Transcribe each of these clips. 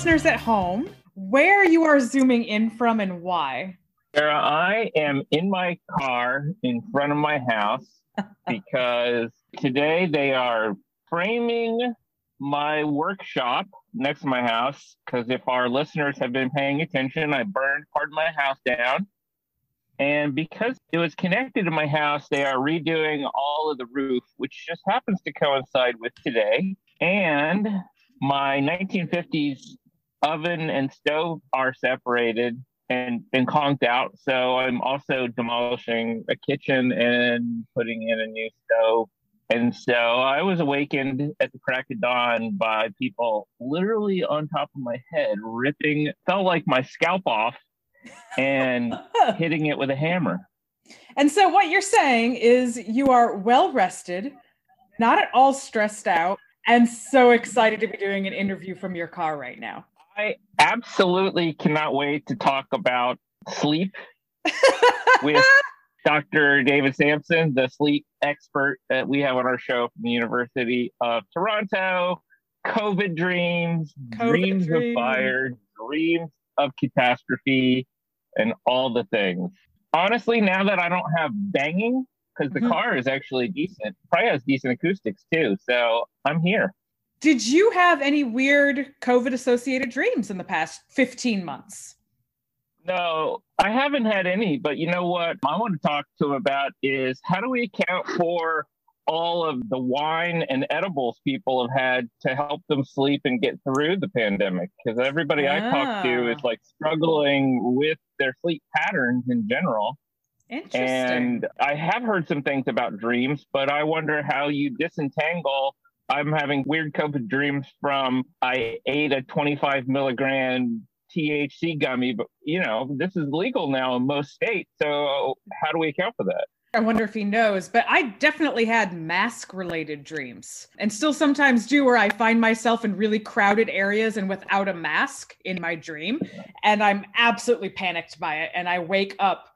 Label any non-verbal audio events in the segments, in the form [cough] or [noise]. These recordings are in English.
listeners at home where you are zooming in from and why. Sarah, I am in my car in front of my house [laughs] because today they are framing my workshop next to my house. Because if our listeners have been paying attention, I burned part of my house down. And because it was connected to my house, they are redoing all of the roof, which just happens to coincide with today. And my 1950s oven and stove are separated and been conked out. So I'm also demolishing a kitchen and putting in a new stove. And so I was awakened at the crack of dawn by people literally on top of my head, ripping, felt like my scalp off and [laughs] hitting it with a hammer. And so what you're saying is you are well rested, not at all stressed out, and so excited to be doing an interview from your car right now. I absolutely cannot wait to talk about sleep [laughs] with Dr. David Samson, the sleep expert that we have on our show from the University of Toronto. COVID dreams, COVID dreams, dreams of fire, dreams of catastrophe, and all the things. Honestly, now that I don't have banging, because the mm-hmm. car is actually decent, probably has decent acoustics too. So I'm here. Did you have any weird COVID associated dreams in the past 15 months? No, I haven't had any, but you know what I want to talk to about is how do we account for all of the wine and edibles people have had to help them sleep and get through the pandemic? Because everybody I talk to is ah. like struggling with their sleep patterns in general. Interesting. And I have heard some things about dreams, but I wonder how you disentangle I'm having weird COVID dreams from I ate a 25 milligram THC gummy, but you know, this is legal now in most states. So how do we account for that? I wonder if he knows, but I definitely had mask related dreams and still sometimes do where I find myself in really crowded areas and without a mask in my dream. And I'm absolutely panicked by it. And I wake up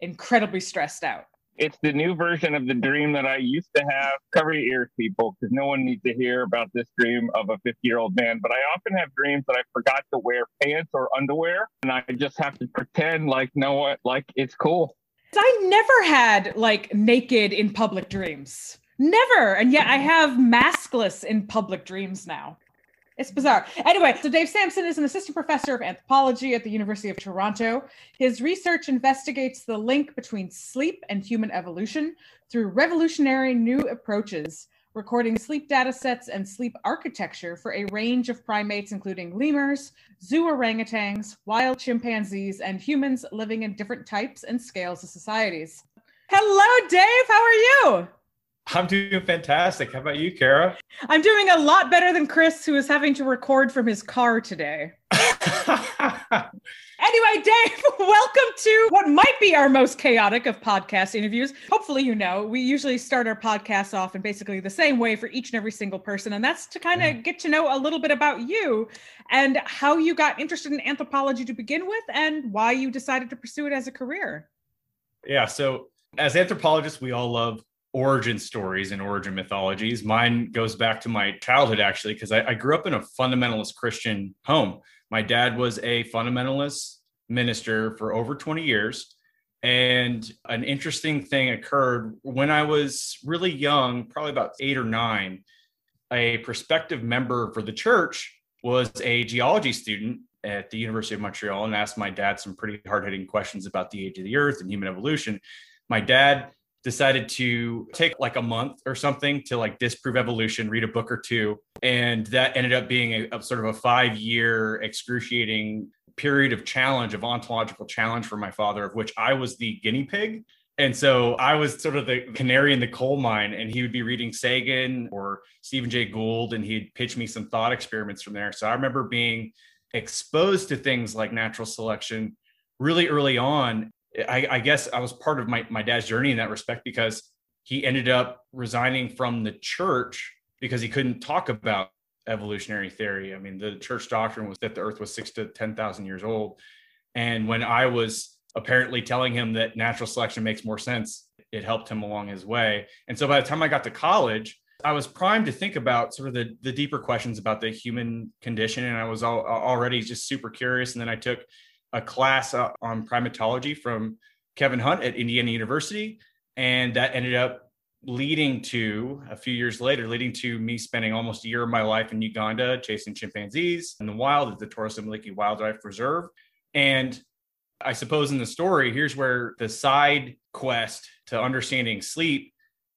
incredibly stressed out. It's the new version of the dream that I used to have. Cover your ears, people, because no one needs to hear about this dream of a 50 year old man. But I often have dreams that I forgot to wear pants or underwear, and I just have to pretend like no one, like it's cool. I never had like naked in public dreams. Never. And yet I have maskless in public dreams now. It's bizarre. Anyway, so Dave Samson is an assistant professor of anthropology at the University of Toronto. His research investigates the link between sleep and human evolution through revolutionary new approaches, recording sleep data sets and sleep architecture for a range of primates, including lemurs, zoo orangutans, wild chimpanzees, and humans living in different types and scales of societies. Hello, Dave. How are you? I'm doing fantastic. How about you, Kara? I'm doing a lot better than Chris, who is having to record from his car today. [laughs] anyway, Dave, [laughs] welcome to what might be our most chaotic of podcast interviews. Hopefully, you know, we usually start our podcast off in basically the same way for each and every single person. And that's to kind of mm. get to know a little bit about you and how you got interested in anthropology to begin with and why you decided to pursue it as a career. Yeah. So, as anthropologists, we all love origin stories and origin mythologies. Mine goes back to my childhood, actually, because I, I, grew up in a fundamentalist Christian home. My dad was a fundamentalist minister for over 20 years. And an interesting thing occurred when I was really young, probably about eight or nine. A prospective member for the church was a geology student at the University of Montreal and asked my dad some pretty hard hitting questions about the age of the earth and human evolution. My dad decided to take like a month or something to like disprove evolution, read a book or two. And that ended up being a, a, sort of a five year excruciating period of challenge, of ontological challenge for my father, of which I was the guinea pig. And so I was sort of the canary in the coal mine, and he would be reading Sagan or Stephen Jay Gould, and he'd pitch me some thought experiments from there. So I remember being exposed to things like natural selection really early on I, I guess I was part of my, my dad's journey in that respect because he ended up resigning from the church because he couldn't talk about evolutionary theory. I mean, the church doctrine was that the earth was six to 10,000 years old. And when I was apparently telling him that natural selection makes more sense, it helped him along his way. And so by the time I got to college, I was primed to think about sort of the, the deeper questions about the human condition. And I was all, already just super curious. And then I took a class uh, on primatology from Kevin Hunt at Indiana University. And that ended up leading to a few years later, leading to me spending almost a year of my life in Uganda chasing chimpanzees in the wild at the Toro-Semliki Wildlife Reserve. And I suppose in the story, here's where the side quest to understanding sleep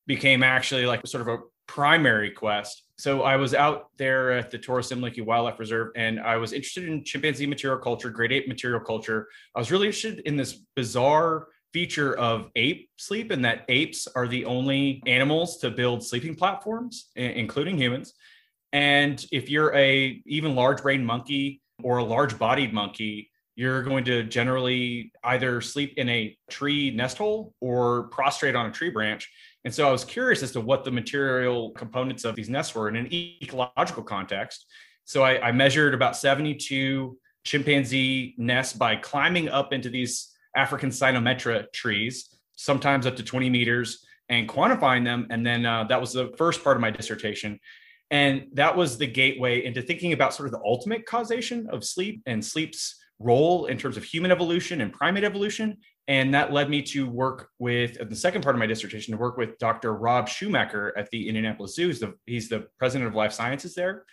became actually like sort of a primary quest. So I was out there at the Toro-Semliki Wildlife Reserve and I was interested in chimpanzee material culture, grade ape material culture. I was really interested in this bizarre feature of ape sleep and that apes are the only animals to build sleeping platforms, including humans. And if you're a even large brain monkey or a large bodied monkey, you're going to generally either sleep in a tree nest hole or prostrate on a tree branch. And so I was curious as to what the material components of these nests were in an ecological context. So I, I measured about 72 chimpanzee nests by climbing up into these African Cynometra trees, sometimes up to 20 meters, and quantifying them. And then uh, that was the first part of my dissertation. And that was the gateway into thinking about sort of the ultimate causation of sleep and sleep's role in terms of human evolution and primate evolution. And that led me to work with the second part of my dissertation to work with Dr. Rob Shumaker at the Indianapolis Zoo. He's the, he's the president of life sciences there.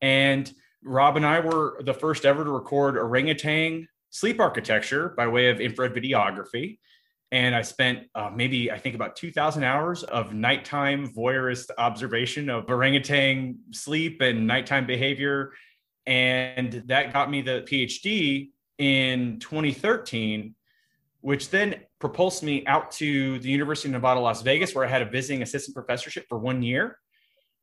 And Rob and I were the first ever to record orangutan sleep architecture by way of infrared videography. And I spent uh, maybe, I think, about 2,000 hours of nighttime voyeurist observation of orangutan sleep and nighttime behavior and that got me the PhD in 2013, which then propulsed me out to the University of Nevada, Las Vegas, where I had a visiting assistant professorship for one year.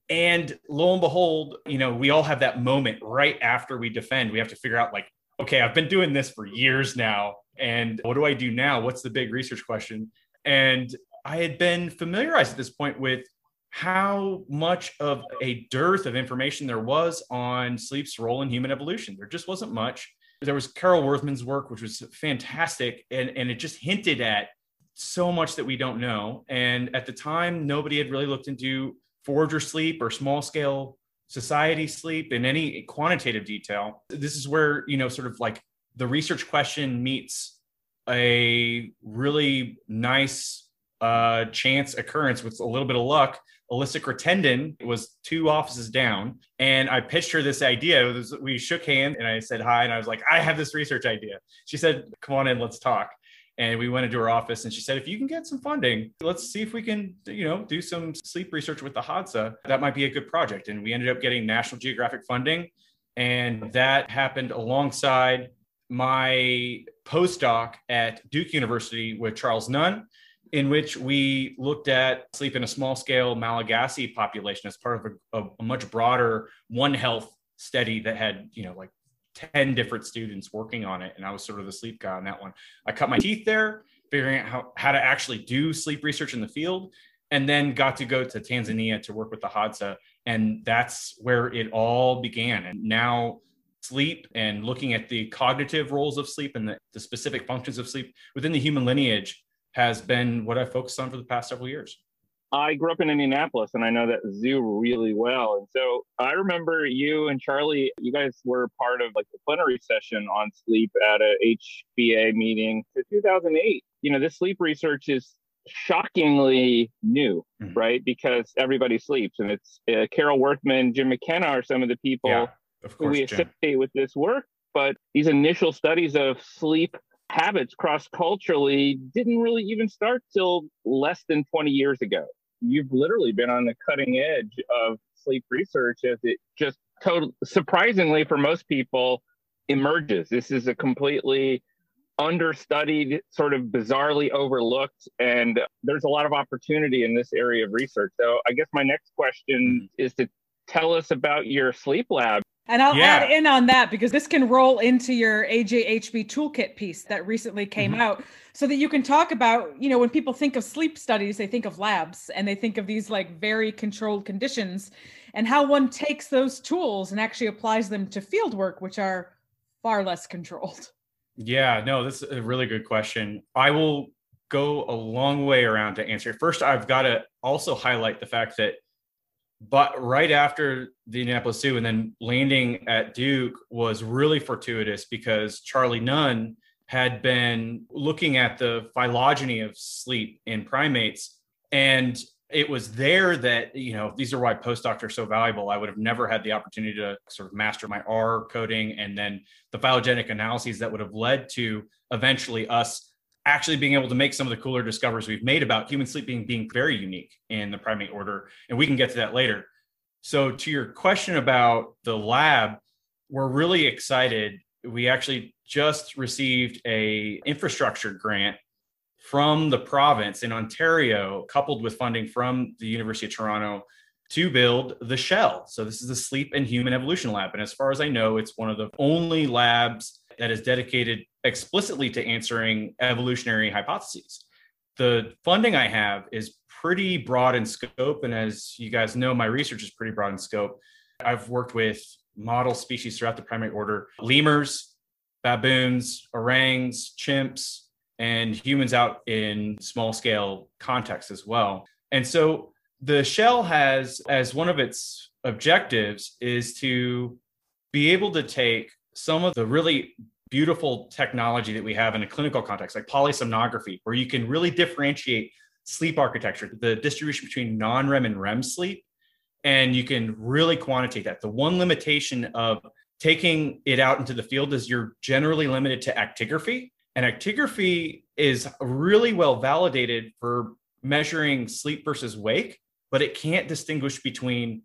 And lo and behold, you know, we all have that moment right after we defend. We have to figure out, like, okay, I've been doing this for years now. And what do I do now? What's the big research question? And I had been familiarized at this point with how much of a dearth of information there was on sleep's role in human evolution. There just wasn't much. There was Carol Worthman's work, which was fantastic, and, and it just hinted at so much that we don't know. And at the time, nobody had really looked into forager sleep or small scale society sleep in any quantitative detail. This is where, you know, sort of like the research question meets a really nice uh, chance occurrence with a little bit of luck Alyssa Crittenden was two offices down, and I pitched her this idea. Was, we shook hands, and I said hi, and I was like, "I have this research idea." She said, "Come on in, let's talk." And we went into her office, and she said, "If you can get some funding, let's see if we can, you know, do some sleep research with the Hadza. That might be a good project." And we ended up getting National Geographic funding, and that happened alongside my postdoc at Duke University with Charles Nunn in which we looked at sleep in a small scale Malagasy population as part of a, a, much broader One Health study that had, you know, like 10 different students working on it. And I was sort of the sleep guy on that one. I cut my teeth there, figuring out how, how to actually do sleep research in the field, and then got to go to Tanzania to work with the Hadza. And that's where it all began. And now sleep and looking at the cognitive roles of sleep and the, the specific functions of sleep within the human lineage has been what I focused on for the past several years. I grew up in Indianapolis and I know that zoo really well. And so I remember you and Charlie, you guys were part of like the plenary session on sleep at a HBA meeting in 2008. You know, this sleep research is shockingly new, mm-hmm. right? Because everybody sleeps and it's uh, Carol Worthman, Jim McKenna are some of the people yeah, of course, who we Jim. associate with this work. But these initial studies of sleep habits cross culturally didn't really even start till less than 20 years ago. You've literally been on the cutting edge of sleep research as it just totally surprisingly for most people emerges. This is a completely understudied, sort of bizarrely overlooked, and there's a lot of opportunity in this area of research. So I guess my next question mm-hmm. is to tell us about your sleep lab. And I'll yeah. add in on that because this can roll into your AJHB toolkit piece that recently came mm-hmm. out so that you can talk about, you know, when people think of sleep studies, they think of labs and they think of these like very controlled conditions and how one takes those tools and actually applies them to field work, which are far less controlled. Yeah, no, this is a really good question. I will go a long way around to answer. First, I've got to also highlight the fact that but right after the Indianapolis Zoo and then landing at Duke was really fortuitous because Charlie Nunn had been looking at the phylogeny of sleep in primates. And it was there that you know these are why postdocs are so valuable. I would have never had the opportunity to sort of master my r coding and then the phylogenetic analyses that would have led to eventually us actually being able to make some of the cooler discoveries we've made about human sleep being being very unique in the primate order and we can get to that later so to your question about the lab we're really excited we actually just received a infrastructure grant from the province in Ontario, coupled with funding from the University of Toronto to build the SHEL. So this is the Sleep and Human Evolution Lab. And as far as I know, it's one of the only labs that is dedicated explicitly to answering evolutionary hypotheses. The funding I have is pretty broad in scope. And as you guys know, my research is pretty broad in scope. I've worked with model species throughout the primate order lemurs, baboons, orangs, chimps, and humans out in small scale context as well. And so the SHEL has, as one of its objectives, is to be able to take some of the really beautiful technology that we have in a clinical context, like polysomnography, where you can really differentiate sleep architecture, the distribution between non REM and REM sleep. And you can really quantitate that. The one limitation of taking it out into the field is you're generally limited to actigraphy. And actigraphy is really well validated for measuring sleep versus wake, but it can't distinguish between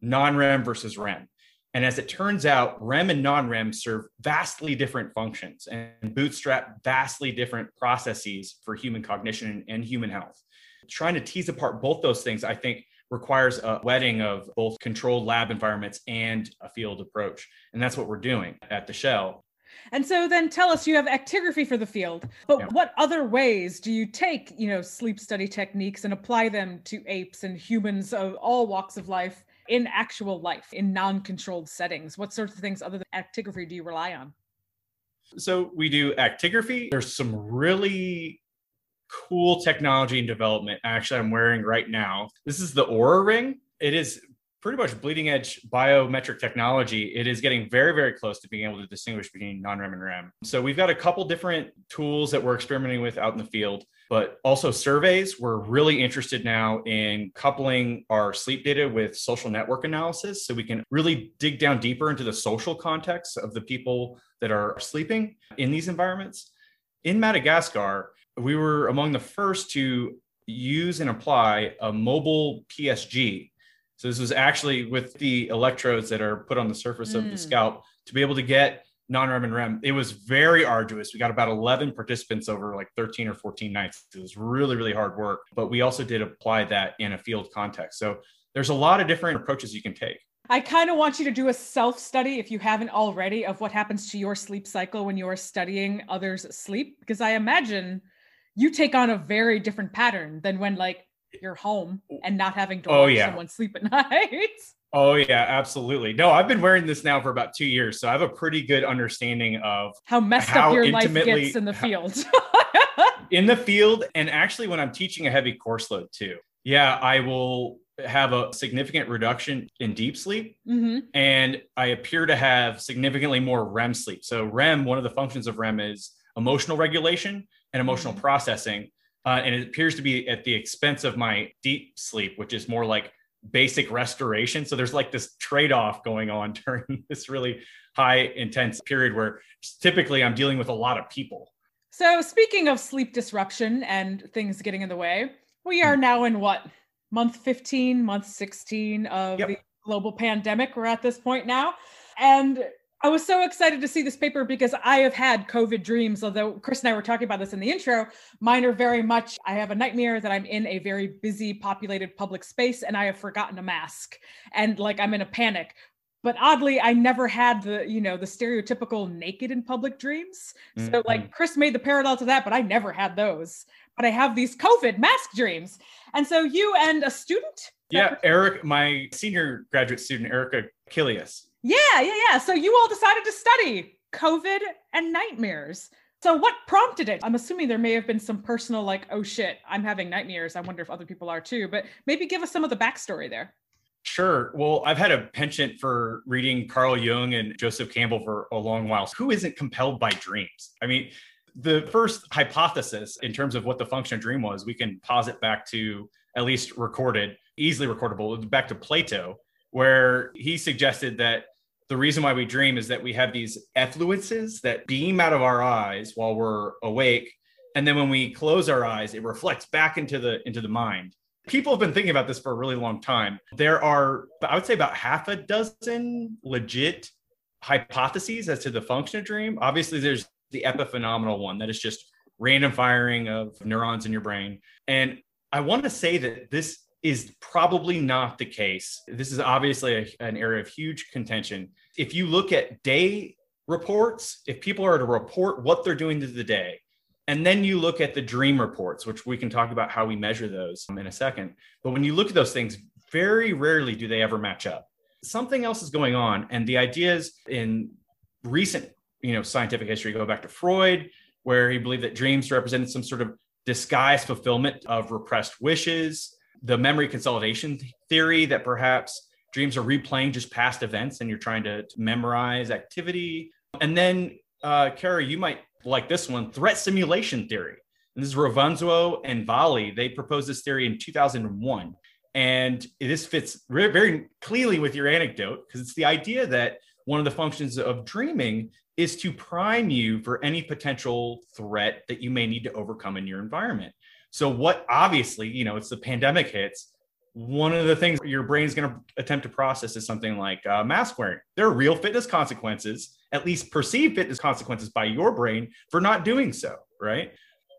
non REM versus REM. And as it turns out, REM and non REM serve vastly different functions and bootstrap vastly different processes for human cognition and human health. Trying to tease apart both those things, I think, requires a wedding of both controlled lab environments and a field approach. And that's what we're doing at the SHEL. And so then tell us you have actigraphy for the field, but yeah. what other ways do you take, you know, sleep study techniques and apply them to apes and humans of all walks of life in actual life in non-controlled settings? What sorts of things other than actigraphy do you rely on? So we do actigraphy. There's some really cool technology and development actually I'm wearing right now. This is the Oura ring. It is pretty much bleeding edge biometric technology, it is getting very, very close to being able to distinguish between non REM and REM. So we've got a couple different tools that we're experimenting with out in the field, but also surveys. We're really interested now in coupling our sleep data with social network analysis so we can really dig down deeper into the social context of the people that are sleeping in these environments. In Madagascar, we were among the first to use and apply a mobile PSG so this was actually with the electrodes that are put on the surface mm. of the mm. scalp to be able to get non-REM and REM. It was very arduous. We got about 11 participants over like 13 or 14 nights. It was really, really hard work, but we also did apply that in a field context. So there's a lot of different approaches you can take. I kind of want you to do a self study, if you haven't already, of what happens to your sleep cycle when you are studying others' sleep, because I imagine you take on a very different pattern than when like you're home and not having to oh, watch yeah. someone sleep at [laughs] night. Oh yeah, absolutely. No, I've been wearing this now for about two years, so I have a pretty good understanding of how messed how up your life gets in the field. [laughs] in the field, and actually when I'm teaching a heavy course load too. Yeah, I will have a significant reduction in deep sleep, mm-hmm. and I appear to have significantly more REM sleep. So REM, one of the functions of REM is emotional regulation and emotional mm-hmm. processing uh, and it appears to be at the expense of my deep sleep, which is more like basic restoration. So there's like this trade off going on [laughs] during this really high intense period where typically I'm dealing with a lot of people. So, speaking of sleep disruption and things getting in the way, we are hmm. now in what month 15, month 16 of yep. the global pandemic. We're at this point now. And I was so excited to see this paper because I have had COVID dreams. Although Chris and I were talking about this in the intro, mine are very much I have a nightmare that I'm in a very busy, populated public space and I have forgotten a mask and like I'm in a panic. But oddly, I never had the, you know, the stereotypical naked in public dreams. Mm-hmm. So like Chris made the parallel to that, but I never had those. But I have these COVID mask dreams. And so you and a student? Yeah, Eric, my senior graduate student, Erica Kilius yeah, yeah, yeah. So you all decided to study COVID and nightmares. So what prompted it? I'm assuming there may have been some personal, like, oh shit, I'm having nightmares. I wonder if other people are too. But maybe give us some of the backstory there. Sure. Well, I've had a penchant for reading Carl Jung and Joseph Campbell for a long while. Who isn't compelled by dreams? I mean, the first hypothesis in terms of what the function of dream was, we can posit back to at least recorded, easily recordable, back to Plato, where he suggested that the reason why we dream is that we have these effluences that beam out of our eyes while we're awake. And then when we close our eyes it reflects back into the into the mind. People have been thinking about this for a really long time. There are i would say about half a dozen legit hypotheses as to the function of dream. Obviously there's the epiphenomenal one that is just random firing of neurons in your brain. And i want to say that this is probably not the case. This is obviously a, an area of huge contention. If you look at day reports, if people are to report what they're doing to the day, and then you look at the dream reports, which we can talk about how we measure those in a second. But when you look at those things, very rarely do they ever match up. Something else is going on. And the ideas in recent, you know, scientific history go back to Freud, where he believed that dreams represented some sort of disguised fulfillment of repressed wishes the memory consolidation theory that perhaps dreams are replaying just past events and you're trying to, to memorize activity. And then, uh, Kara, you might like this one threat simulation theory. And this is Revonsuo and Valli. They proposed this theory in 2001. And this fits very, very clearly with your anecdote because it's the idea that one of the functions of dreaming is to prime you for any potential threat that you may need to overcome in your environment. So, what obviously, you know, it's the pandemic hits. One of the things your brain is going to attempt to process is something like uh, mask wearing. There are real fitness consequences, at least perceived fitness consequences by your brain for not doing so, right?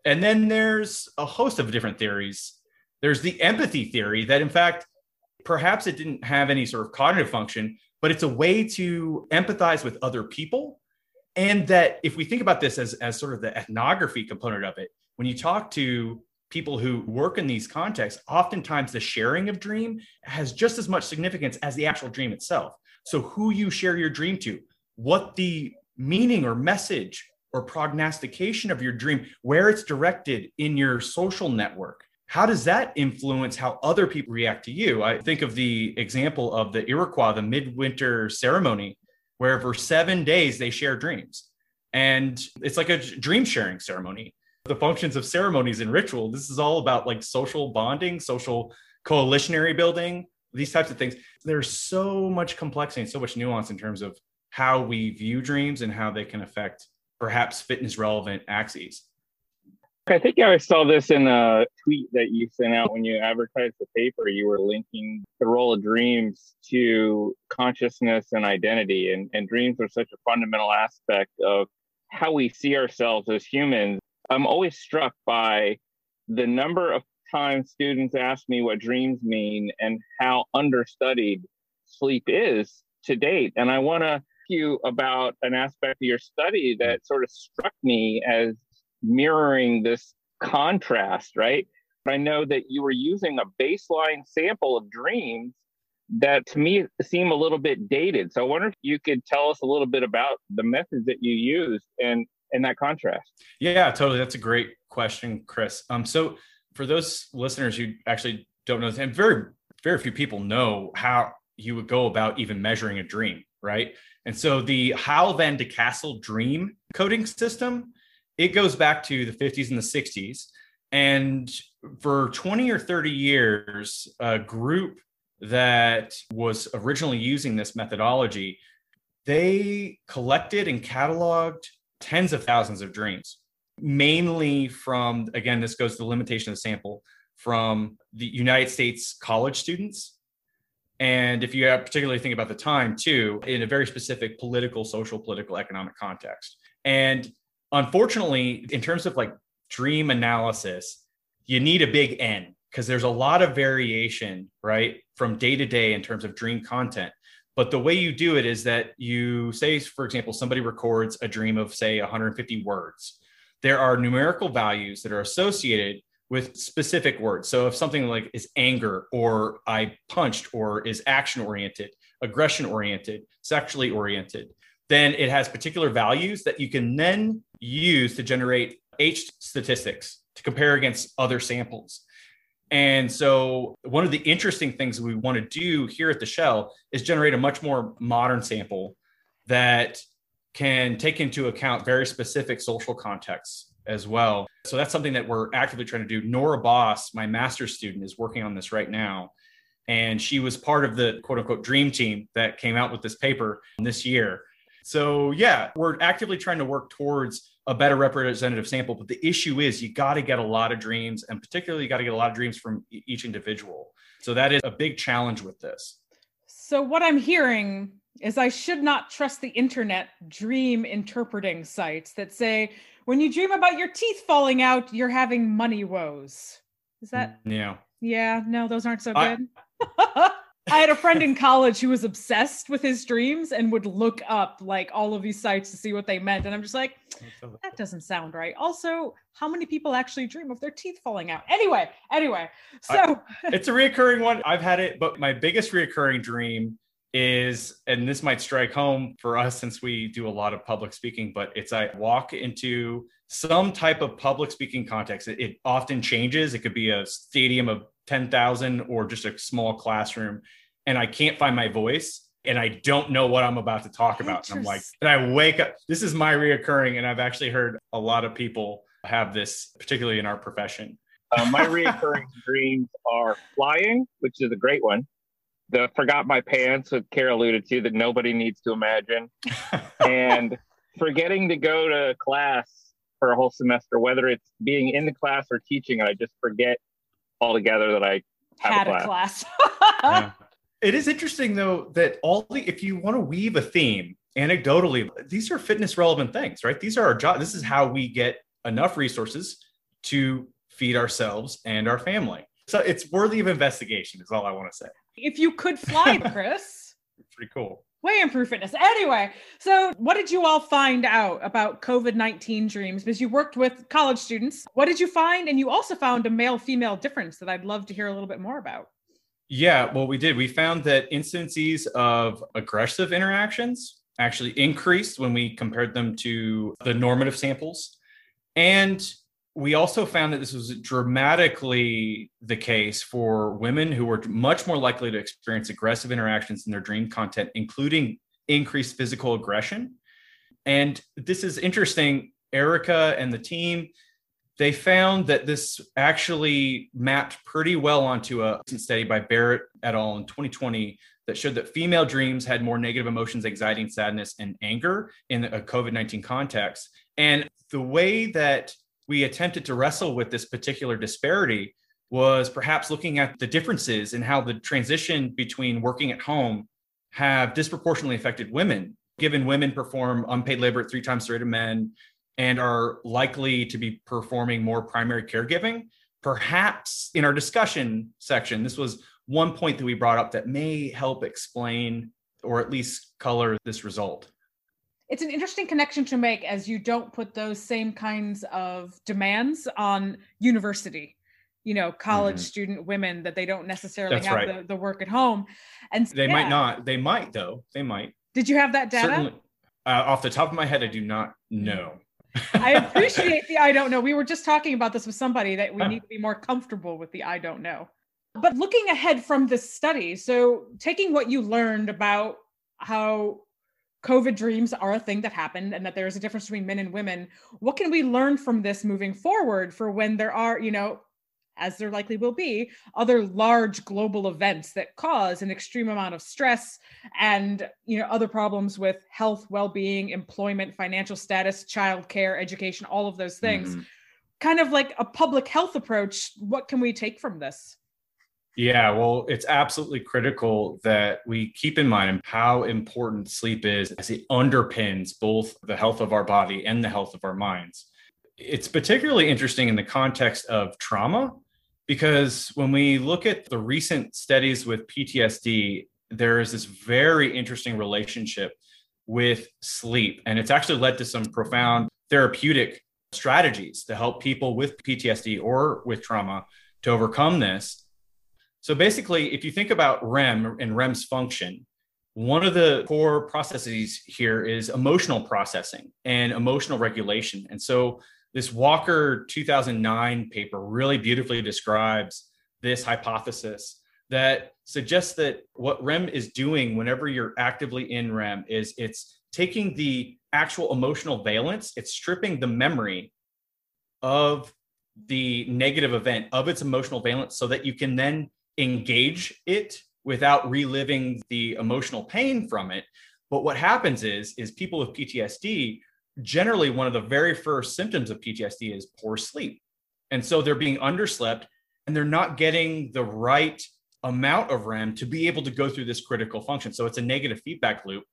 And then there's a host of different theories. There's the empathy theory that, in fact, perhaps it didn't have any sort of cognitive function, but it's a way to empathize with other people. And that if we think about this as, as sort of the ethnography component of it, when you talk to people who work in these contexts, oftentimes the sharing of dream has just as much significance as the actual dream itself. So, who you share your dream to, what the meaning or message or prognostication of your dream, where it's directed in your social network, how does that influence how other people react to you? I think of the example of the Iroquois, the midwinter ceremony, where for seven days they share dreams. And it's like a dream sharing ceremony the functions of ceremonies and ritual. This is all about like social bonding, social coalitionary building, these types of things. There's so much complexity and so much nuance in terms of how we view dreams and how they can affect perhaps fitness relevant axes. I think I saw this in a tweet that you sent out when you advertised the paper. You were linking the role of dreams to consciousness and identity. And, and dreams are such a fundamental aspect of how we see ourselves as humans. I'm always struck by the number of times students ask me what dreams mean and how understudied sleep is to date. And I want to ask you about an aspect of your study that sort of struck me as mirroring this contrast, right? I know that you were using a baseline sample of dreams that to me seem a little bit dated. So I wonder if you could tell us a little bit about the methods that you used and in that contrast? Yeah, totally. That's a great question, Chris. Um, so for those listeners who actually don't know, and very, very few people know how you would go about even measuring a dream, right? And so the Hall-Van de Castle dream coding system, it goes back to the 50s and the 60s. And for 20 or 30 years, a group that was originally using this methodology, they collected and cataloged tens of thousands of dreams, mainly from, again, this goes to the limitation of the sample from the United States college students. And if you particularly think about the time too, in a very specific political, social, political, economic context. And unfortunately, in terms of like dream analysis, you need a big N because there's a lot of variation, right, from day to day in terms of dream content. But the way you do it is that you say, for example, somebody records a dream of, say, 150 words. There are numerical values that are associated with specific words. So if something like is anger or I punched or is action oriented, aggression oriented, sexually oriented, then it has particular values that you can then use to generate H statistics to compare against other samples. And so, one of the interesting things we want to do here at the SHEL is generate a much more modern sample that can take into account very specific social contexts as well. So, that's something that we're actively trying to do. Noor Abbas, my master's student, is working on this right now. And she was part of the quote unquote dream team that came out with this paper this year. So, yeah, we're actively trying to work towards a better representative sample. But the issue is you got to get a lot of dreams, and particularly you got to get a lot of dreams from each individual. So, that is a big challenge with this. So, what I'm hearing is I should not trust the internet dream interpreting sites that say, when you dream about your teeth falling out, you're having money woes. Is that? Mm, yeah. Yeah, no, those aren't so good. I, [laughs] I had a friend in college who was obsessed with his dreams and would look up like all of these sites to see what they meant. And I'm just like, that doesn't sound right. Also, how many people actually dream of their teeth falling out? Anyway, anyway, so I, it's a reoccurring one. I've had it, but my biggest reoccurring dream is, and this might strike home for us since we do a lot of public speaking, but it's I walk into some type of public speaking context. It, it often changes. It could be a stadium of 10,000 or just a small classroom and I can't find my voice and I don't know what I'm about to talk about. And I'm like, and I wake up, this is my reoccurring. And I've actually heard a lot of people have this, particularly in our profession. Uh, my reoccurring [laughs] dreams are flying, which is a great one. The forgot my pants, that Kara alluded to, that nobody needs to imagine. [laughs] and forgetting to go to class for a whole semester, whether it's being in the class or teaching, and I just forget altogether that I had a class. [laughs] yeah. It is interesting though that all the if you want to weave a theme anecdotally, these are fitness relevant things, right? These are our job. This is how we get enough resources to feed ourselves and our family. So it's worthy of investigation, is all I want to say. If you could fly, [laughs] Chris. Pretty cool way improve fitness. Anyway, so what did you all find out about COVID 19 dreams? Because you worked with college students. What did you find? And you also found a male female difference that I'd love to hear a little bit more about. Yeah, well, we did. We found that incidences of aggressive interactions actually increased when we compared them to the normative samples. And we also found that this was dramatically the case for women who were much more likely to experience aggressive interactions in their dream content, including increased physical aggression. And this is interesting. Erica and the team, they found that this actually mapped pretty well onto a study by Barrett et al. in 2020 that showed that female dreams had more negative emotions, anxiety, and sadness and anger in a COVID 19 context. And the way that we attempted to wrestle with this particular disparity was perhaps looking at the differences in how the transition between working at home have disproportionately affected women, given women perform unpaid labor at three times the rate of men and are likely to be performing more primary caregiving. Perhaps in our discussion section, this was one point that we brought up that may help explain or at least color this result it's an interesting connection to make as you don't put those same kinds of demands on university you know college mm-hmm. student women that they don't necessarily That's have right. the, the work at home. And they yeah. might not they might though. They might. Did you have that data? Certainly, uh, off the top of my head i do not know. I [laughs] appreciate the i don't know. We were just talking about this with somebody that we need to be more comfortable with the i don't know. But looking ahead from this study so taking what you learned about how COVID dreams are a thing that happened and that there is a difference between men and women. What can we learn from this moving forward for when there are, you know, as there likely will be, other large global events that cause an extreme amount of stress and, you know, other problems with health, well-being, employment, financial status, childcare, education, all of those things. Mm-hmm. Kind of like a public health approach, what can we take from this? Yeah, well, it's absolutely critical that we keep in mind how important sleep is as it underpins both the health of our body and the health of our minds. It's particularly interesting in the context of trauma because when we look at the recent studies with PTSD, there is this very interesting relationship with sleep. And it's actually led to some profound therapeutic strategies to help people with PTSD or with trauma to overcome this so basically, if you think about REM and REM's function, one of the core processes here is emotional processing and emotional regulation. And so this Walker 2009 paper really beautifully describes this hypothesis that suggests that what REM is doing whenever you're actively in REM is it's taking the actual emotional valence, it's stripping the memory of the negative event of its emotional valence so that you can then engage it without reliving the emotional pain from it. But what happens is is people with PTSD generally one of the very first symptoms of PTSD is poor sleep. And so they're being underslept and they're not getting the right amount of REM to be able to go through this critical function. So it's a negative feedback loop.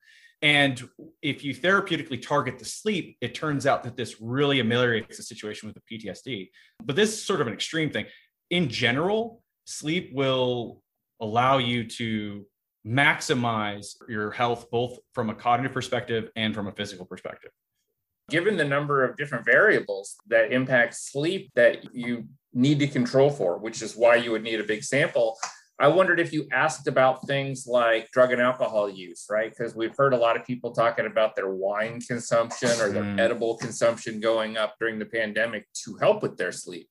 And if you therapeutically target the sleep, it turns out that this really ameliorates the situation with the PTSD. But this is sort of an extreme thing. In general, sleep will allow you to maximize your health, both from a cognitive perspective and from a physical perspective. Given the number of different variables that impact sleep that you need to control for, which is why you would need a big sample, I wondered if you asked about things like drug and alcohol use, right? Because we've heard a lot of people talking about their wine consumption or their mm. edible consumption going up during the pandemic to help with their sleep.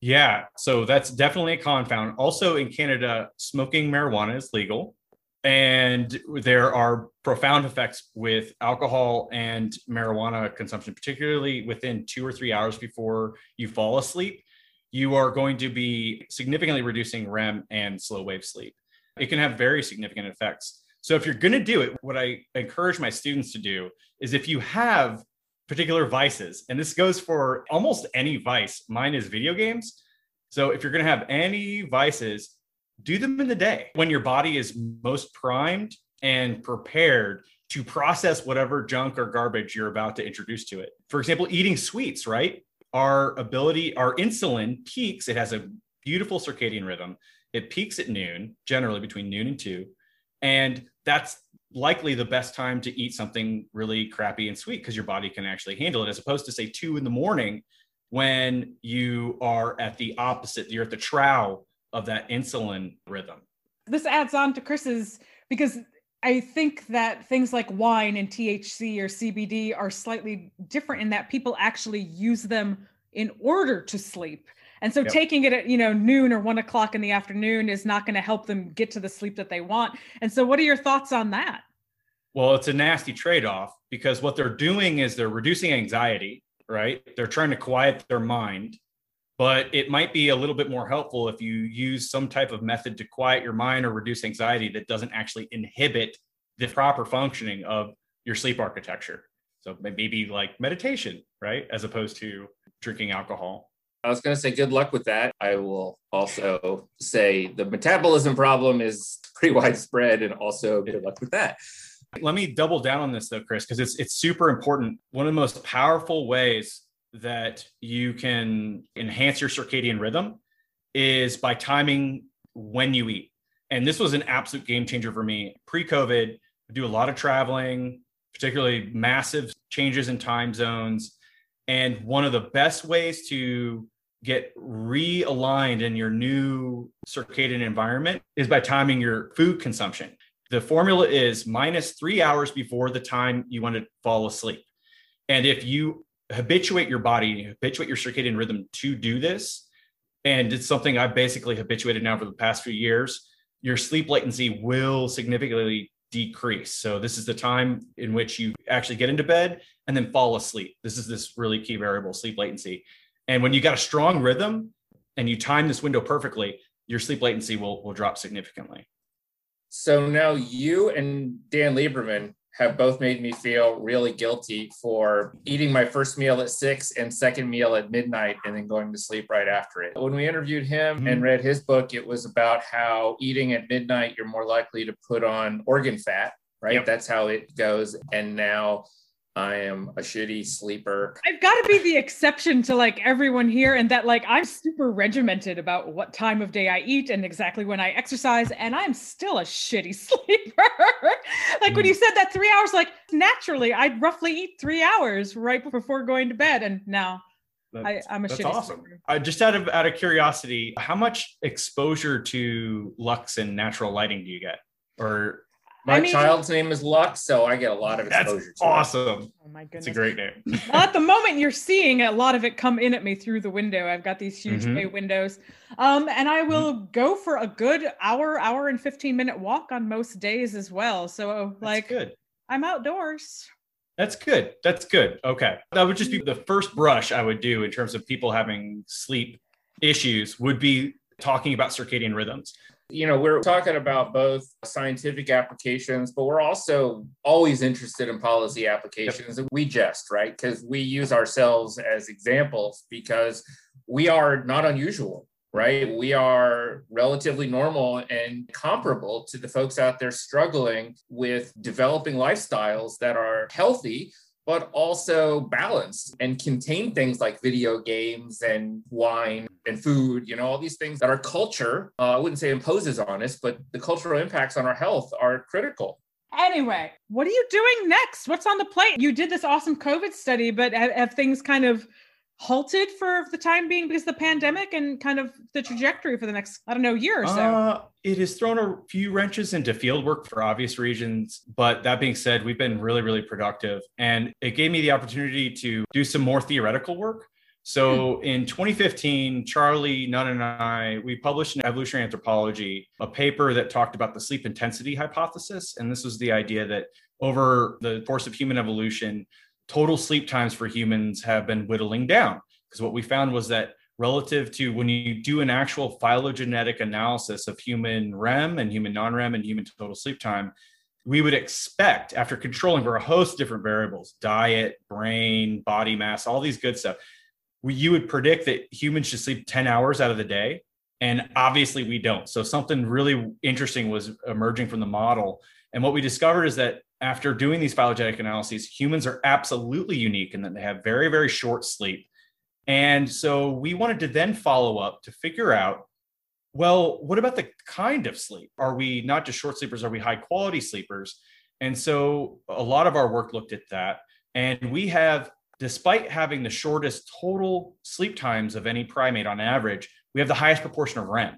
Yeah, so that's definitely a confound. Also in Canada, smoking marijuana is legal. And there are profound effects with alcohol and marijuana consumption, particularly within two or three hours before you fall asleep you are going to be significantly reducing REM and slow wave sleep. It can have very significant effects. So, if you're going to do it, what I encourage my students to do is if you have particular vices, and this goes for almost any vice, mine is video games. So, if you're going to have any vices, do them in the day when your body is most primed and prepared to process whatever junk or garbage you're about to introduce to it. For example, eating sweets, right? our ability, our insulin peaks. It has a beautiful circadian rhythm. It peaks at noon, generally between noon and two. And that's likely the best time to eat something really crappy and sweet because your body can actually handle it, as opposed to, say, two in the morning when you are at the opposite, you're at the trough of that insulin rhythm. This adds on to Chris's because I think that things like wine and THC or CBD are slightly different in that people actually use them in order to sleep. And so yep. taking it at, you know, noon or one o'clock in the afternoon is not going to help them get to the sleep that they want. And so what are your thoughts on that? Well, it's a nasty trade-off because what they're doing is they're reducing anxiety, right? They're trying to quiet their mind but it might be a little bit more helpful if you use some type of method to quiet your mind or reduce anxiety that doesn't actually inhibit the proper functioning of your sleep architecture. So maybe like meditation, right? As opposed to drinking alcohol. I was going to say good luck with that. I will also say the metabolism problem is pretty [laughs] widespread and also good luck with that. Let me double down on this though, Chris, because it's it's super important. One of the most powerful ways that you can enhance your circadian rhythm is by timing when you eat. And this was an absolute game changer for me. Pre COVID, I do a lot of traveling, particularly massive changes in time zones. And one of the best ways to get realigned in your new circadian environment is by timing your food consumption. The formula is minus three hours before the time you want to fall asleep. And if you habituate your body, habituate your circadian rhythm to do this. And it's something I've basically habituated now for the past few years. Your sleep latency will significantly decrease. So this is the time in which you actually get into bed and then fall asleep. This is this really key variable, sleep latency. And when you got a strong rhythm and you time this window perfectly, your sleep latency will, will drop significantly. So now you and Dan Lieberman have both made me feel really guilty for eating my first meal at six and second meal at midnight and then going to sleep right after it. When we interviewed him mm-hmm. and read his book, it was about how eating at midnight, you're more likely to put on organ fat, right? Yep. That's how it goes. And now I am a shitty sleeper. I've got to be the exception to like everyone here, and that like I'm super regimented about what time of day I eat and exactly when I exercise, and I'm still a shitty [laughs] sleeper. like when you said that three hours, like naturally I'd roughly eat three hours right before going to bed, and now I, am a that's shitty awesome. Sleeper. Uh, just out of out of curiosity, how much exposure to lux and natural lighting do you get, or My I mean- child's name is Lux, so I get a lot of That's exposure to it. awesome. Oh my goodness, It's goodness. a great name. well, at the moment you're seeing a lot of it come in at me through the window. I've got these huge Mhm. bay windows. Um, and I will go for a good hour, hour and 15 minute walk on most days as well. So That's like good. I'm outdoors. That's good. That's good. Okay. That would just be the first brush I would do in terms of people having sleep issues would be talking about circadian rhythms. You know, we're talking about both scientific applications, but we're also always interested in policy applications. And we jest, right? Because we use ourselves as examples because we are not unusual, right? We are relatively normal and comparable to the folks out there struggling with developing lifestyles that are healthy, but also balanced and contain things like video games and wine and food, you know, all these things that our culture, uh, I wouldn't say imposes on us, but the cultural impacts on our health are critical. Anyway, what are you doing next? What's on the plate? You did this awesome COVID study, but have, have things kind of halted for the time being because of the pandemic and kind of the trajectory for the next, I don't know, year or so? Uh, it has thrown a few wrenches into field work for obvious reasons. But that being said, we've been really, really productive. And it gave me the opportunity to do some more theoretical work. So in 2015, Charlie Nunn and I, we published in Evolutionary Anthropology a paper that talked about the sleep intensity hypothesis. And this was the idea that over the course of human evolution, total sleep times for humans have been whittling down. Because what we found was that relative to when you do an actual phylogenetic analysis of human REM and human non REM and human total sleep time, we would expect, after controlling for a host of different variables diet, brain, body mass, all these good stuff we, you would predict that humans should sleep 10 hours out of the day. And obviously, we don't. So, something really interesting was emerging from the model. And what we discovered is that after doing these phylogenetic analyses, humans are absolutely unique in that they have very, very short sleep. And so we wanted to then follow up to figure out well, what about the kind of sleep? Are we not just short sleepers? Are we high quality sleepers? And so a lot of our work looked at that. And we have, despite having the shortest total sleep times of any primate on average, we have the highest proportion of REM.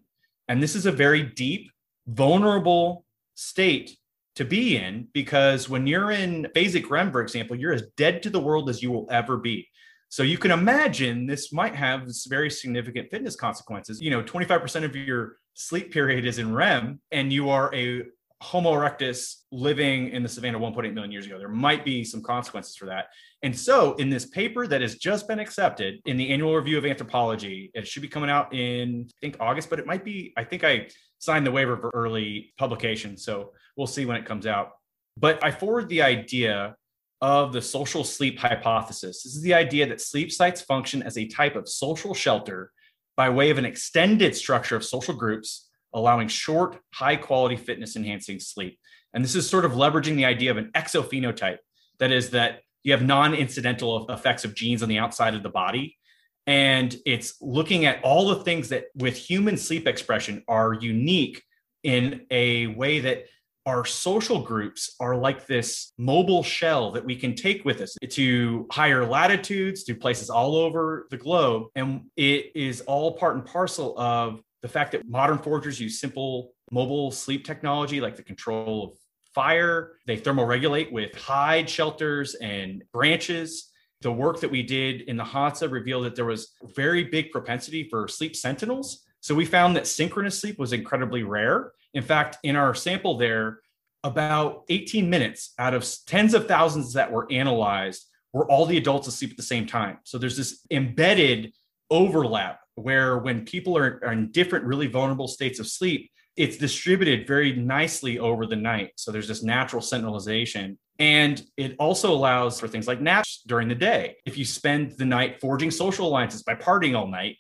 And this is a very deep, vulnerable state to be in because when you're in phasic REM, for example, you're as dead to the world as you will ever be. So you can imagine this might have very significant fitness consequences. You know, 25% of your sleep period is in REM, and you are a Homo erectus living in the savannah 1.8 million years ago. There might be some consequences for that. And so, in this paper that has just been accepted in the annual review of anthropology, it should be coming out in, I think, August, but it might be, I think I signed the waiver for early publication. So we'll see when it comes out. But I forward the idea of the social sleep hypothesis. This is the idea that sleep sites function as a type of social shelter by way of an extended structure of social groups, allowing short, high quality fitness enhancing sleep. And this is sort of leveraging the idea of an exophenotype that is, that you have non incidental effects of genes on the outside of the body. And it's looking at all the things that with human sleep expression are unique in a way that our social groups are like this mobile shell that we can take with us to higher latitudes, to places all over the globe. And it is all part and parcel of the fact that modern foragers use simple mobile sleep technology like the control of fire. They thermoregulate with hide shelters and branches. The work that we did in the Hadza revealed that there was very big propensity for sleep sentinels. So we found that synchronous sleep was incredibly rare. In fact, in our sample there, about 18 minutes out of tens of thousands that were analyzed were all the adults asleep at the same time. So there's this embedded overlap where when people are, are in different, really vulnerable states of sleep, it's distributed very nicely over the night. So there's this natural sentinelization. And it also allows for things like naps during the day. If you spend the night forging social alliances by partying all night,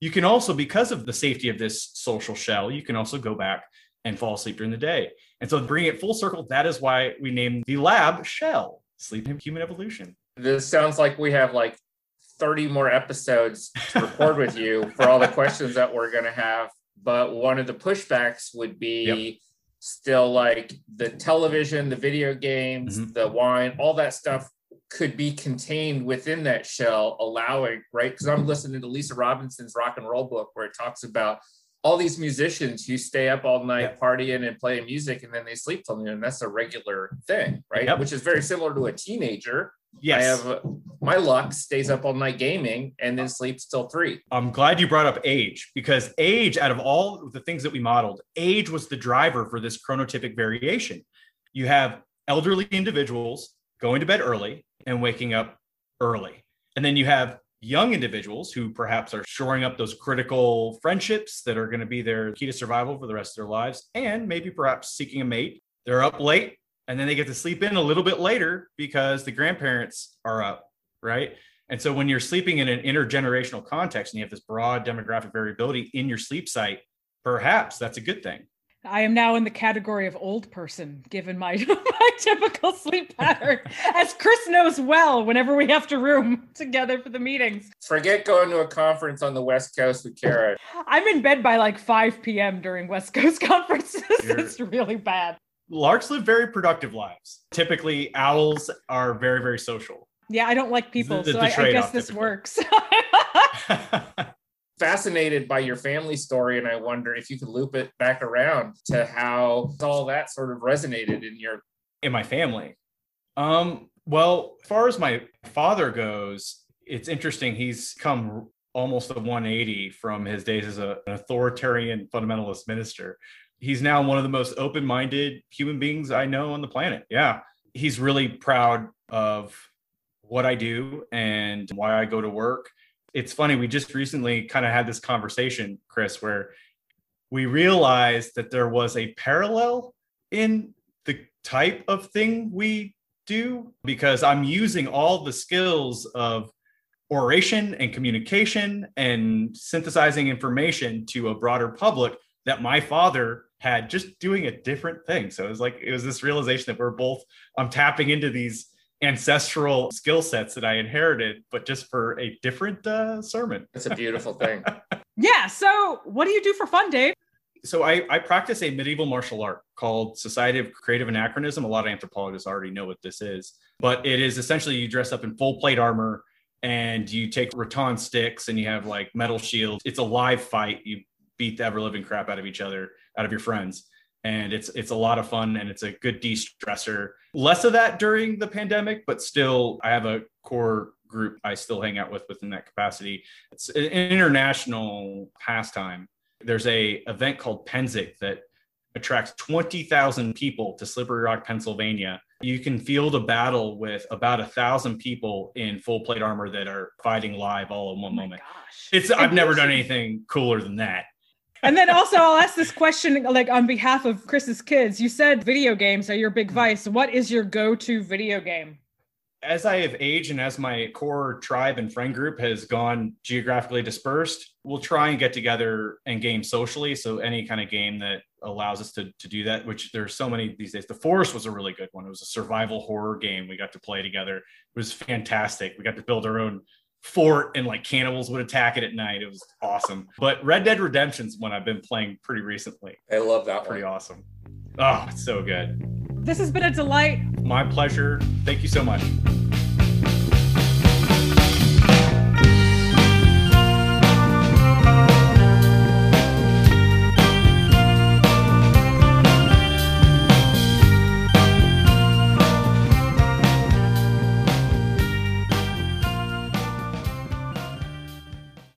you can also, because of the safety of this social shell, you can also go back and fall asleep during the day. And so, bringing it full circle, that is why we named the lab SHEL Sleep in Human Evolution. This sounds like we have like 30 more episodes to record with you for all the questions that we're going to have. But one of the pushbacks would be Yep. still like the television, the video games, Mhm. the wine, all that stuff could be contained within that shell, allowing, right? Because I'm listening to Lisa Robinson's rock and roll book where it talks about all these musicians who stay up all night partying and playing music and then they sleep till noon. That's a regular thing, right? Yep. Which is very similar to a teenager. Yes. I have my Lux stays up all night gaming and then sleeps till three. I'm glad you brought up age because age, out of all the things that we modeled, age was the driver for this chronotypic variation. You have elderly individuals going to bed early and waking up early. And then you have young individuals who perhaps are shoring up those critical friendships that are going to be their key to survival for the rest of their lives, and maybe perhaps seeking a mate. They're up late and then they get to sleep in a little bit later because the grandparents are up, right? And so when you're sleeping in an intergenerational context and you have this broad demographic variability in your sleep site, perhaps that's a good thing. I am now in the category of old person, given my, [laughs] my typical sleep pattern, as Chris knows well whenever we have to room [laughs] together for the meetings. Forget going to a conference on the West Coast with Kara. I'm in bed by like 5 p.m. during West Coast [laughs] conferences. It's really bad. Larks live very productive lives. Typically, owls are very, very social. Yeah, I don't like people, the so I, I guess this typically. works. Fascinated by your family story, and I wonder if you could loop it back around to how all that sort of resonated in your in my family. Um, well, as far as my father goes, it's interesting. He's come almost a 180 from his days as a, an authoritarian fundamentalist minister. He's now one of the most open minded human beings I know on the planet. Yeah. He's really proud of what I do and why I go to work. It's funny. We just recently kind of had this conversation, Chris, where we realized that there was a parallel in the type of thing we do because I'm using all the skills of oration and communication and synthesizing information to a broader public that my father had just doing a different thing. So it was like it was this realization that we're both I'm tapping into these ancestral skill sets that I inherited, but just for a different uh, sermon. it's a beautiful thing. [laughs] yeah, so what do you do for fun, Dave? so I, I practice a medieval martial art called Society of Creative Anachronism. A lot of anthropologists already know what this is, but it is essentially you dress up in full plate armor and you take rattan sticks and you have like metal shields. It's a live fight. You beat the ever living crap out of each other, out of your friends. And it's it's a lot of fun and it's a good de-stressor. Less of that during the pandemic, but still I have a core group I still hang out with within that capacity. It's an international pastime there's a event called Pennsic that attracts 20,000 people to Slippery Rock, Pennsylvania. You can field a battle with about a thousand people in full plate armor that are fighting live all in one Oh moment. gosh. It's I've never done anything cooler than that. And then also I'll ask this question like on behalf of Chris's kids. You said video games are your big hmm. vice. What is your go-to video game? As I have aged and as my core tribe and friend group has gone geographically dispersed, we'll try and get together and game socially. So any kind of game that allows us to, to do that, which there's so many these days. The Forest was a really good one. It was a survival horror game. We got to play together. It was fantastic. We got to build our own fort and like cannibals would attack it at night. It was awesome. But Red Dead Redemption's one I've been playing pretty recently. I love that Pretty one. awesome. Oh, it's so good. This has been a delight. My pleasure. Thank you so much.